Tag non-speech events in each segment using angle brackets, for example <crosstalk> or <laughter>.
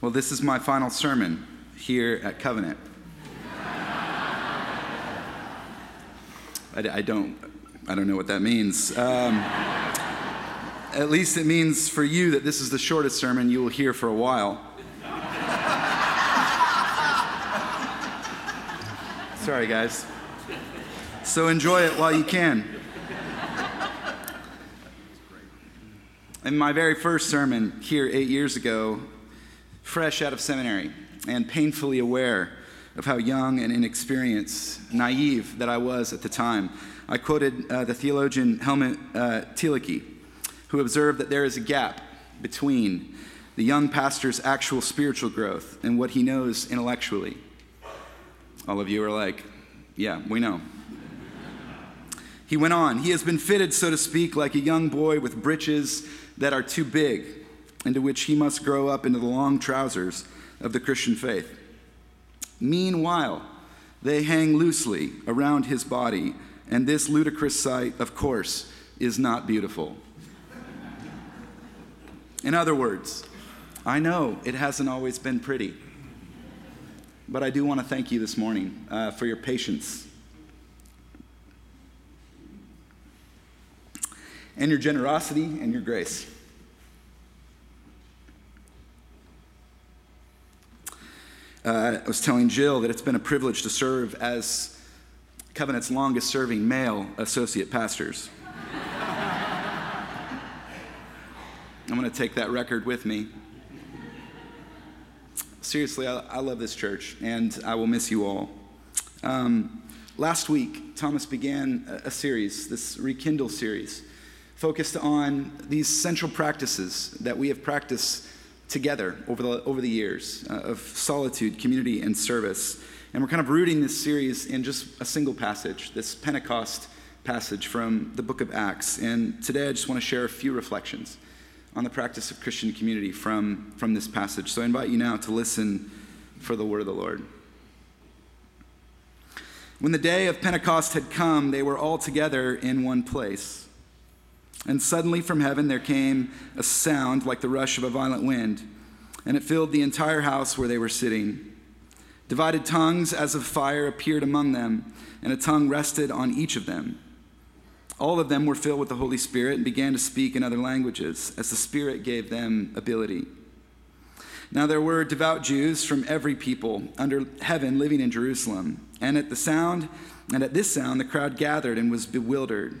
Well, this is my final sermon here at Covenant. I, I don't, I don't know what that means. Um, at least it means for you that this is the shortest sermon you will hear for a while. Sorry, guys. So enjoy it while you can. In my very first sermon here eight years ago, fresh out of seminary and painfully aware of how young and inexperienced, naive that I was at the time, I quoted uh, the theologian Helmut uh, who observed that there is a gap between the young pastor's actual spiritual growth and what he knows intellectually. All of you are like, yeah, we know. He went on, he has been fitted, so to speak, like a young boy with breeches that are too big, into which he must grow up into the long trousers of the Christian faith. Meanwhile, they hang loosely around his body, and this ludicrous sight, of course, is not beautiful. In other words, I know it hasn't always been pretty, but I do want to thank you this morning uh, for your patience and your generosity and your grace. Uh, I was telling Jill that it's been a privilege to serve as Covenant's longest serving male associate pastors. I'm going to take that record with me. Seriously, I, I, love this church and I will miss you all. Um, last week, Thomas began a, a series, this Rekindle series focused on these central practices that we have practiced together over the, over the years uh, of solitude, community, and service. And we're kind of rooting this series in just a single passage, this Pentecost passage from the book of Acts. And today I just want to share a few reflections on the practice of Christian community from, from this passage. So I invite you now to listen for the word of the Lord. When the day of Pentecost had come, they were all together in one place. And suddenly from heaven there came a sound like the rush of a violent wind, and it filled the entire house where they were sitting. Divided tongues as of fire appeared among them, and a tongue rested on each of them. All of them were filled with the Holy Spirit and began to speak in other languages, as the Spirit gave them ability. Now there were devout Jews from every people under heaven living in Jerusalem, and at the sound and at this sound the crowd gathered and was bewildered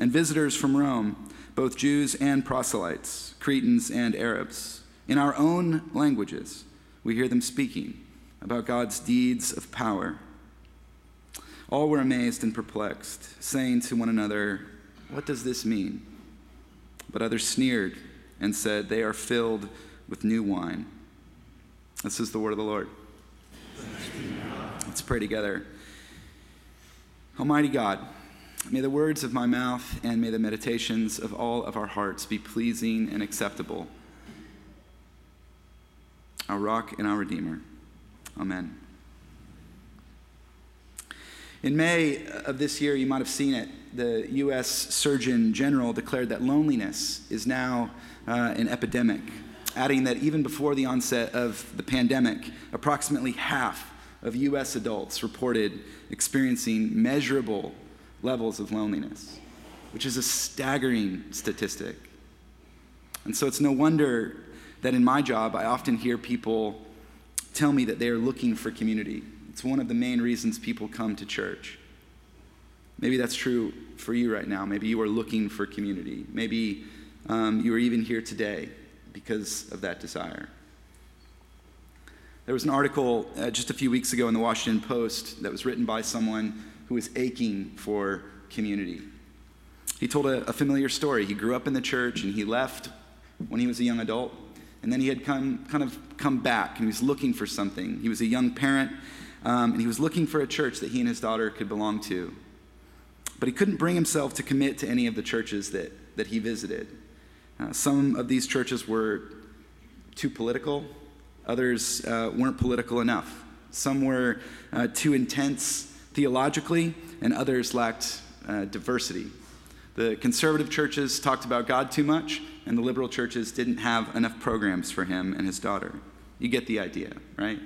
and visitors from Rome, both Jews and proselytes, Cretans and Arabs. In our own languages, we hear them speaking about God's deeds of power. All were amazed and perplexed, saying to one another, What does this mean? But others sneered and said, They are filled with new wine. This is the word of the Lord. Let's pray together. Almighty God, May the words of my mouth and may the meditations of all of our hearts be pleasing and acceptable. Our rock and our Redeemer. Amen. In May of this year, you might have seen it, the U.S. Surgeon General declared that loneliness is now uh, an epidemic, adding that even before the onset of the pandemic, approximately half of U.S. adults reported experiencing measurable levels of loneliness, which is a staggering statistic. And so it's no wonder that in my job, I often hear people tell me that they are looking for community. It's one of the main reasons people come to church. Maybe that's true for you right now. Maybe you are looking for community. Maybe um, you are even here today because of that desire. There was an article uh, just a few weeks ago in the Washington Post that was written by someone who was aching for community. He told a, a familiar story. He grew up in the church and he left when he was a young adult And then he had come, kind of come back and he was looking for something. He was a young parent um, and he was looking for a church that he and his daughter could belong to. But he couldn't bring himself to commit to any of the churches that, that he visited. Uh, some of these churches were too political, others uh, weren't political enough. Some were uh, too intense theologically, and others lacked uh, diversity. The conservative churches talked about God too much, and the liberal churches didn't have enough programs for him and his daughter. You get the idea, right?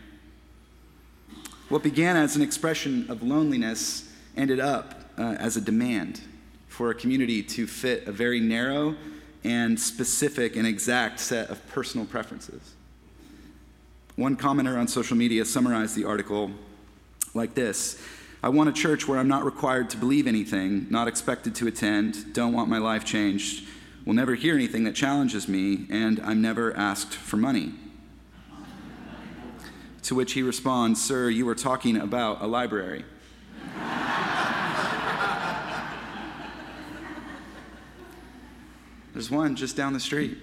What began as an expression of loneliness ended up uh, as a demand for a community to fit a very narrow and specific and exact set of personal preferences. One commenter on social media summarized the article like this I want a church where I'm not required to believe anything, not expected to attend, don't want my life changed, will never hear anything that challenges me, and I'm never asked for money. to which he responds, Sir, you were talking about a library. <laughs> There's one just down the street.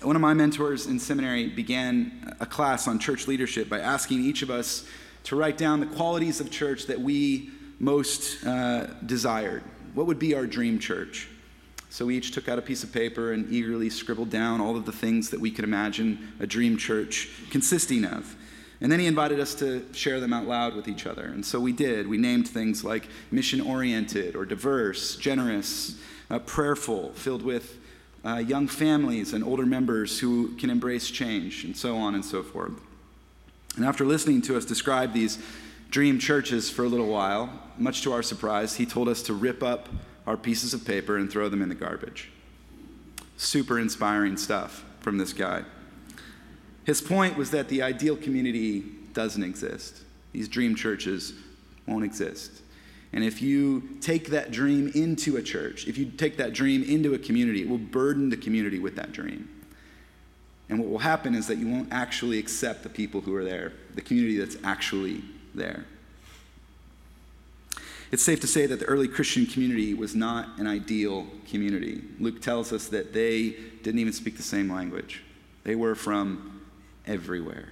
One of my mentors in seminary began a class on church leadership by asking each of us to write down the qualities of church that we most uh, desired. What would be our dream church? So we each took out a piece of paper and eagerly scribbled down all of the things that we could imagine a dream church consisting of. And then he invited us to share them out loud with each other. And so we did. We named things like mission oriented or diverse, generous, uh, prayerful, filled with uh, young families and older members who can embrace change, and so on and so forth. And after listening to us describe these dream churches for a little while, much to our surprise, he told us to rip up our pieces of paper and throw them in the garbage. Super inspiring stuff from this guy. His point was that the ideal community doesn't exist. These dream churches won't exist. And if you take that dream into a church, if you take that dream into a community, it will burden the community with that dream. And what will happen is that you won't actually accept the people who are there, the community that's actually there. It's safe to say that the early Christian community was not an ideal community. Luke tells us that they didn't even speak the same language, they were from everywhere.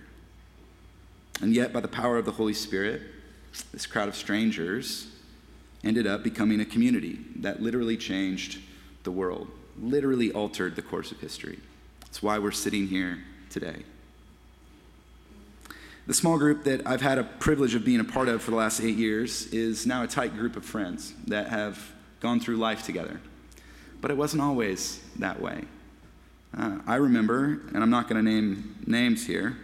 And yet, by the power of the Holy Spirit, this crowd of strangers ended up becoming a community that literally changed the world, literally altered the course of history. That's why we're sitting here today. The small group that I've had a privilege of being a part of for the last eight years is now a tight group of friends that have gone through life together. But it wasn't always that way. Uh, I remember, and I'm not going to name names here,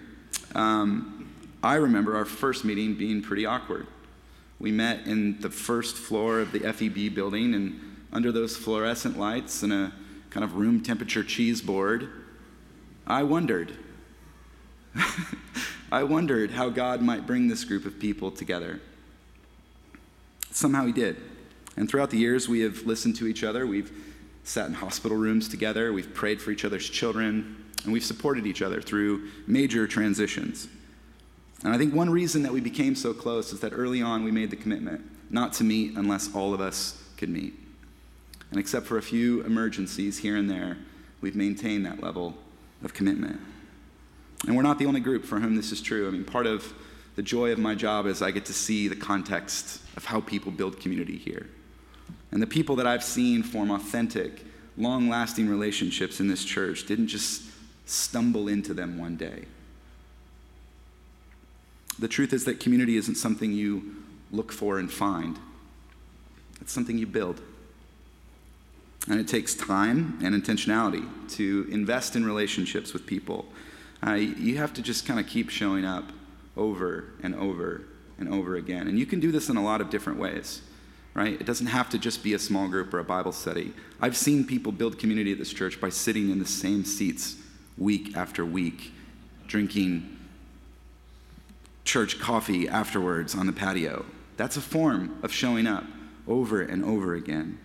um, I remember our first meeting being pretty awkward. We met in the first floor of the FEB building, and under those fluorescent lights and a kind of room temperature cheese board, I wondered. <laughs> I wondered how God might bring this group of people together. Somehow He did. And throughout the years, we have listened to each other. We've sat in hospital rooms together. We've prayed for each other's children. And we've supported each other through major transitions. And I think one reason that we became so close is that early on we made the commitment not to meet unless all of us could meet. And except for a few emergencies here and there, we've maintained that level of commitment. And we're not the only group for whom this is true. I mean, part of the joy of my job is I get to see the context of how people build community here. And the people that I've seen form authentic, long lasting relationships in this church didn't just stumble into them one day. The truth is that community isn't something you look for and find, it's something you build. And it takes time and intentionality to invest in relationships with people. Uh, you have to just kind of keep showing up over and over and over again. And you can do this in a lot of different ways, right? It doesn't have to just be a small group or a Bible study. I've seen people build community at this church by sitting in the same seats week after week, drinking church coffee afterwards on the patio. That's a form of showing up over and over again.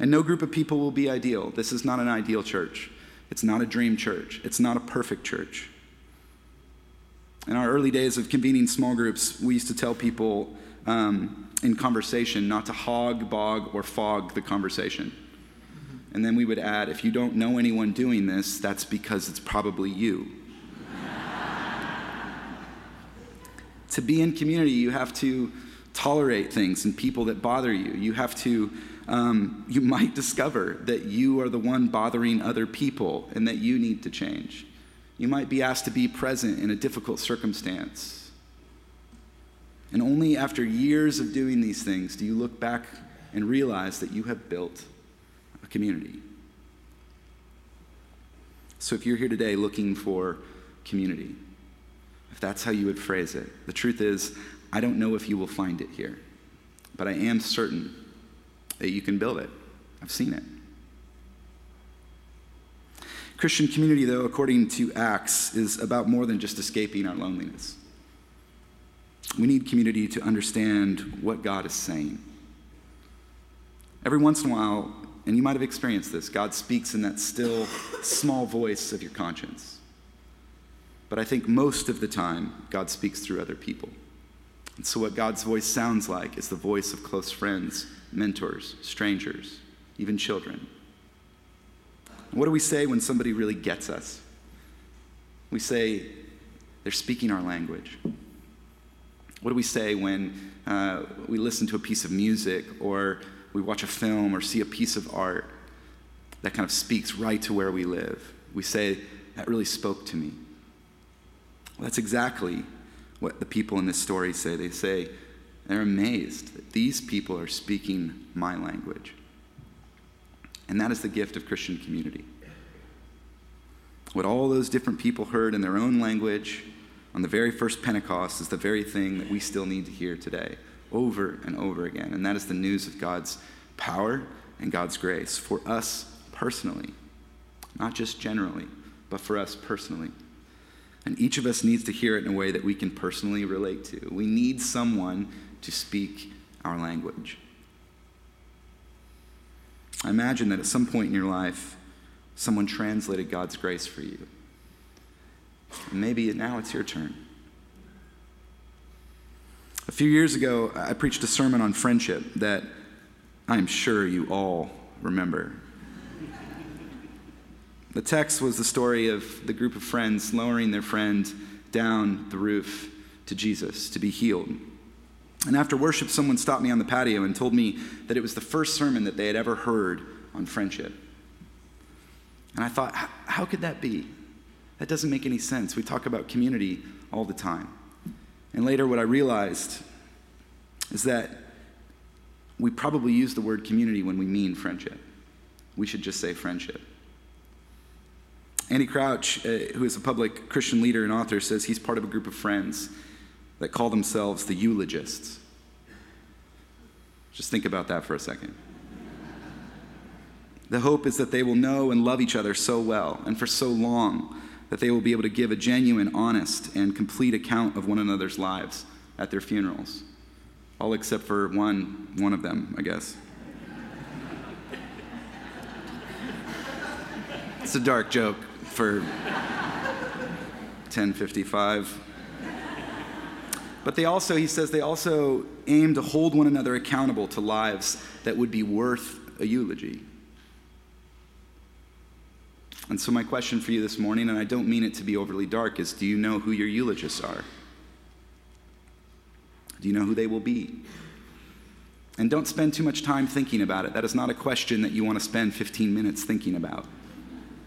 And no group of people will be ideal. This is not an ideal church. It's not a dream church. It's not a perfect church. In our early days of convening small groups, we used to tell people um, in conversation not to hog, bog, or fog the conversation. And then we would add, if you don't know anyone doing this, that's because it's probably you. <laughs> to be in community, you have to tolerate things and people that bother you. You have to, um, you might discover that you are the one bothering other people and that you need to change. You might be asked to be present in a difficult circumstance. And only after years of doing these things do you look back and realize that you have built a community. So if you're here today looking for community, if that's how you would phrase it, the truth is, I don't know if you will find it here, but I am certain that you can build it. I've seen it. Christian community, though, according to Acts, is about more than just escaping our loneliness. We need community to understand what God is saying. Every once in a while, and you might have experienced this, God speaks in that still, small voice of your conscience. But I think most of the time, God speaks through other people. And so, what God's voice sounds like is the voice of close friends, mentors, strangers, even children. What do we say when somebody really gets us? We say they're speaking our language. What do we say when uh, we listen to a piece of music or we watch a film or see a piece of art that kind of speaks right to where we live? We say, that really spoke to me. Well, that's exactly what the people in this story say. They say they're amazed that these people are speaking my language. And that is the gift of Christian community. What all those different people heard in their own language on the very first Pentecost is the very thing that we still need to hear today, over and over again. And that is the news of God's power and God's grace for us personally, not just generally, but for us personally. And each of us needs to hear it in a way that we can personally relate to. We need someone to speak our language. I imagine that at some point in your life, someone translated God's grace for you. Maybe now it's your turn. A few years ago, I preached a sermon on friendship that I'm sure you all remember. The text was the story of the group of friends lowering their friend down the roof to Jesus to be healed. And after worship, someone stopped me on the patio and told me that it was the first sermon that they had ever heard on friendship. And I thought, how could that be? That doesn't make any sense. We talk about community all the time. And later, what I realized is that we probably use the word community when we mean friendship. We should just say friendship. Andy Crouch, uh, who is a public Christian leader and author, says he's part of a group of friends that call themselves the eulogists. Just think about that for a second. The hope is that they will know and love each other so well and for so long that they will be able to give a genuine, honest, and complete account of one another's lives at their funerals. All except for one, one of them, I guess. It's a dark joke for 1055. But they also, he says, they also aim to hold one another accountable to lives that would be worth a eulogy. And so, my question for you this morning, and I don't mean it to be overly dark, is do you know who your eulogists are? Do you know who they will be? And don't spend too much time thinking about it. That is not a question that you want to spend 15 minutes thinking about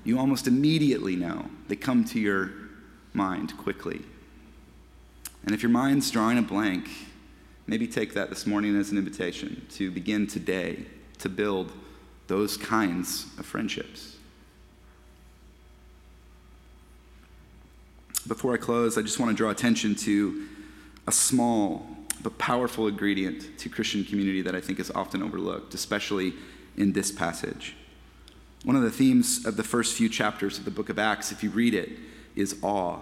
you almost immediately know. They come to your mind quickly. And if your mind's drawing a blank, maybe take that this morning as an invitation to begin today to build those kinds of friendships. Before I close, I just want to draw attention to a small but powerful ingredient to Christian community that I think is often overlooked, especially in this passage. One of the themes of the first few chapters of the book of Acts, if you read it, is awe.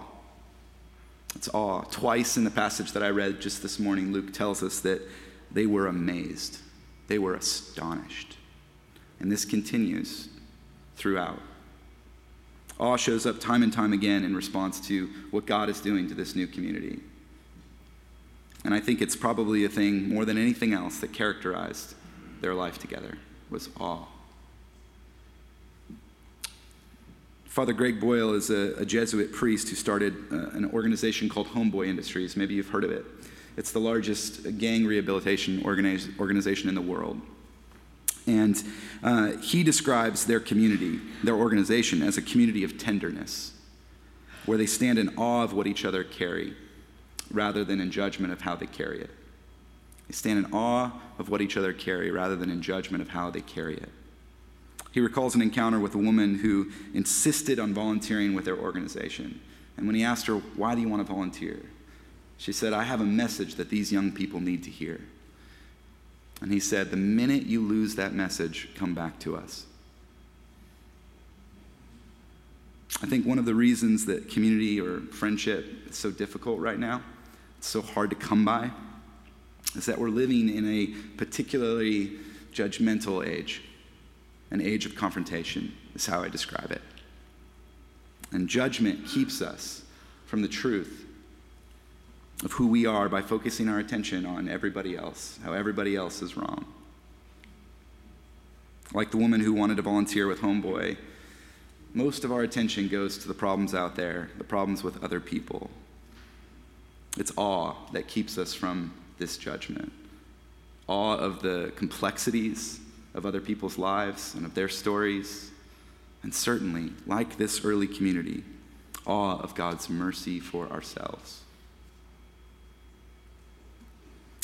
It's awe. Twice in the passage that I read just this morning, Luke tells us that they were amazed, they were astonished. And this continues throughout. Awe shows up time and time again in response to what God is doing to this new community. And I think it's probably a thing more than anything else that characterized their life together was awe. Father Greg Boyle is a, a Jesuit priest who started uh, an organization called Homeboy Industries. Maybe you've heard of it. It's the largest gang rehabilitation organiz- organization in the world. And uh, he describes their community, their organization, as a community of tenderness, where they stand in awe of what each other carry rather than in judgment of how they carry it. They stand in awe of what each other carry rather than in judgment of how they carry it. He recalls an encounter with a woman who insisted on volunteering with their organization. And when he asked her, Why do you want to volunteer? She said, I have a message that these young people need to hear. And he said, The minute you lose that message, come back to us. I think one of the reasons that community or friendship is so difficult right now, it's so hard to come by, is that we're living in a particularly judgmental age. An age of confrontation is how I describe it. And judgment keeps us from the truth of who we are by focusing our attention on everybody else, how everybody else is wrong. Like the woman who wanted to volunteer with Homeboy, most of our attention goes to the problems out there, the problems with other people. It's awe that keeps us from this judgment awe of the complexities of other people's lives and of their stories, and certainly, like this early community, awe of God's mercy for ourselves.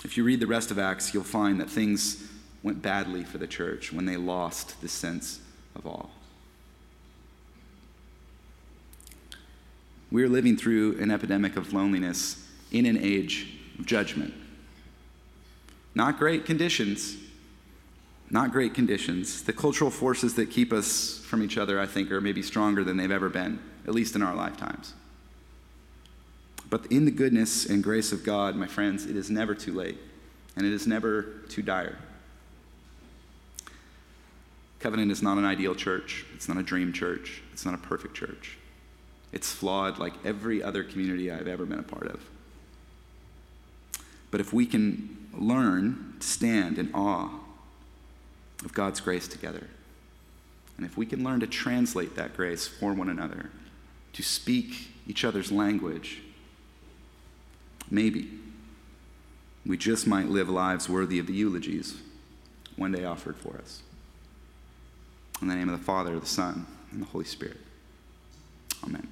If you read the rest of Acts, you'll find that things went badly for the church when they lost the sense of awe. We're living through an epidemic of loneliness in an age of judgment. Not great conditions. Not great conditions. The cultural forces that keep us from each other, I think, are maybe stronger than they've ever been, at least in our lifetimes. But in the goodness and grace of God, my friends, it is never too late, and it is never too dire. Covenant is not an ideal church. It's not a dream church. It's not a perfect church. It's flawed like every other community I've ever been a part of. But if we can learn to stand in awe of God's grace together, and if we can learn to translate that grace for one another, to speak each other's language, maybe we just might live lives worthy of the eulogies one day offered for us. In the name of the Father, the Son, and the Holy Spirit. Amen.